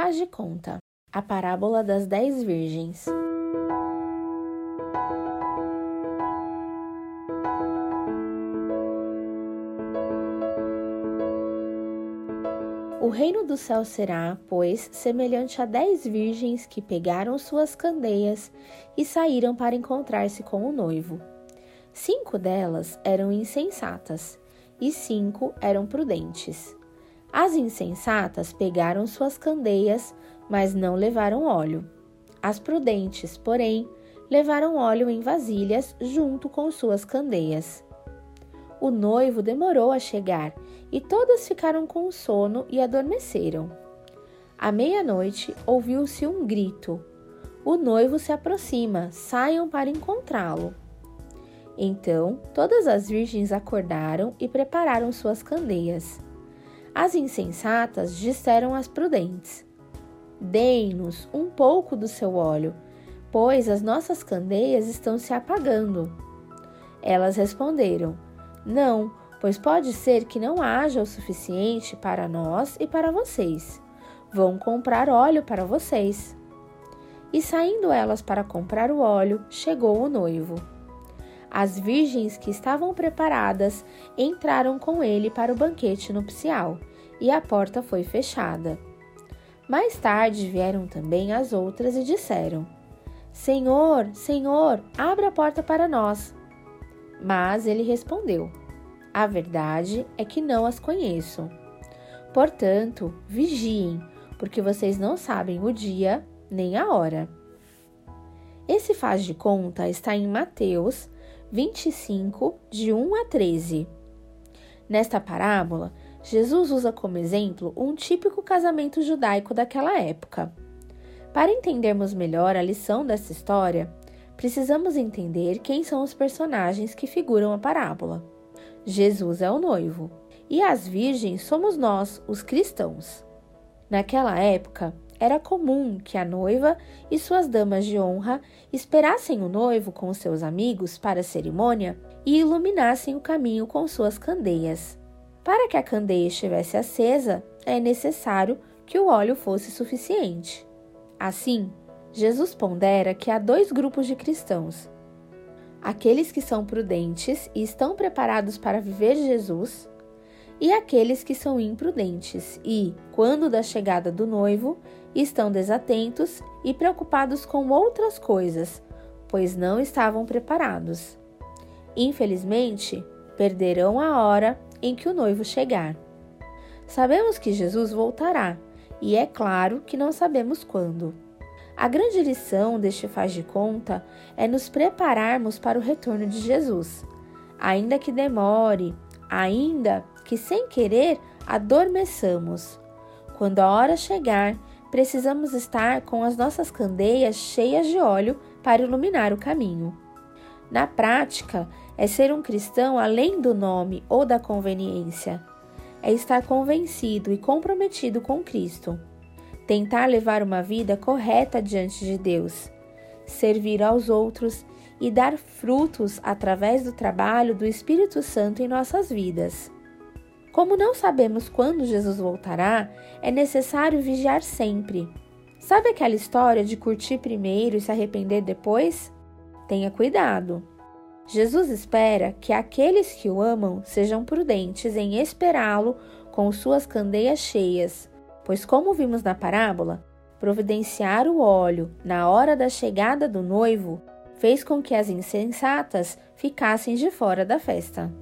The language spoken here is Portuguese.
Faz de conta. A parábola das dez virgens. O reino do céu será, pois, semelhante a dez virgens que pegaram suas candeias e saíram para encontrar-se com o noivo. Cinco delas eram insensatas e cinco eram prudentes. As insensatas pegaram suas candeias, mas não levaram óleo. As prudentes, porém, levaram óleo em vasilhas junto com suas candeias. O noivo demorou a chegar e todas ficaram com sono e adormeceram. À meia-noite ouviu-se um grito: O noivo se aproxima, saiam para encontrá-lo. Então todas as virgens acordaram e prepararam suas candeias. As insensatas disseram às prudentes: Deem-nos um pouco do seu óleo, pois as nossas candeias estão se apagando. Elas responderam: Não, pois pode ser que não haja o suficiente para nós e para vocês. Vão comprar óleo para vocês. E saindo elas para comprar o óleo, chegou o noivo. As virgens que estavam preparadas entraram com ele para o banquete nupcial, e a porta foi fechada. Mais tarde vieram também as outras e disseram: Senhor, Senhor, abra a porta para nós. Mas ele respondeu: a verdade é que não as conheço. Portanto, vigiem, porque vocês não sabem o dia nem a hora. Esse faz de conta está em Mateus 25, de 1 a 13. Nesta parábola, Jesus usa como exemplo um típico casamento judaico daquela época. Para entendermos melhor a lição dessa história, precisamos entender quem são os personagens que figuram a parábola. Jesus é o noivo e as virgens somos nós, os cristãos. Naquela época, era comum que a noiva e suas damas de honra esperassem o noivo com seus amigos para a cerimônia e iluminassem o caminho com suas candeias. Para que a candeia estivesse acesa, é necessário que o óleo fosse suficiente. Assim, Jesus pondera que há dois grupos de cristãos: aqueles que são prudentes e estão preparados para viver Jesus, e aqueles que são imprudentes e, quando da chegada do noivo, estão desatentos e preocupados com outras coisas, pois não estavam preparados. Infelizmente, perderão a hora em que o noivo chegar. Sabemos que Jesus voltará, e é claro que não sabemos quando. A grande lição deste faz de conta é nos prepararmos para o retorno de Jesus, ainda que demore, ainda que sem querer adormeçamos. Quando a hora chegar, precisamos estar com as nossas candeias cheias de óleo para iluminar o caminho. Na prática, é ser um cristão além do nome ou da conveniência. É estar convencido e comprometido com Cristo tentar levar uma vida correta diante de Deus, servir aos outros e dar frutos através do trabalho do Espírito Santo em nossas vidas. Como não sabemos quando Jesus voltará, é necessário vigiar sempre. Sabe aquela história de curtir primeiro e se arrepender depois? Tenha cuidado. Jesus espera que aqueles que o amam sejam prudentes em esperá-lo com suas candeias cheias Pois, como vimos na parábola, providenciar o óleo na hora da chegada do noivo fez com que as insensatas ficassem de fora da festa.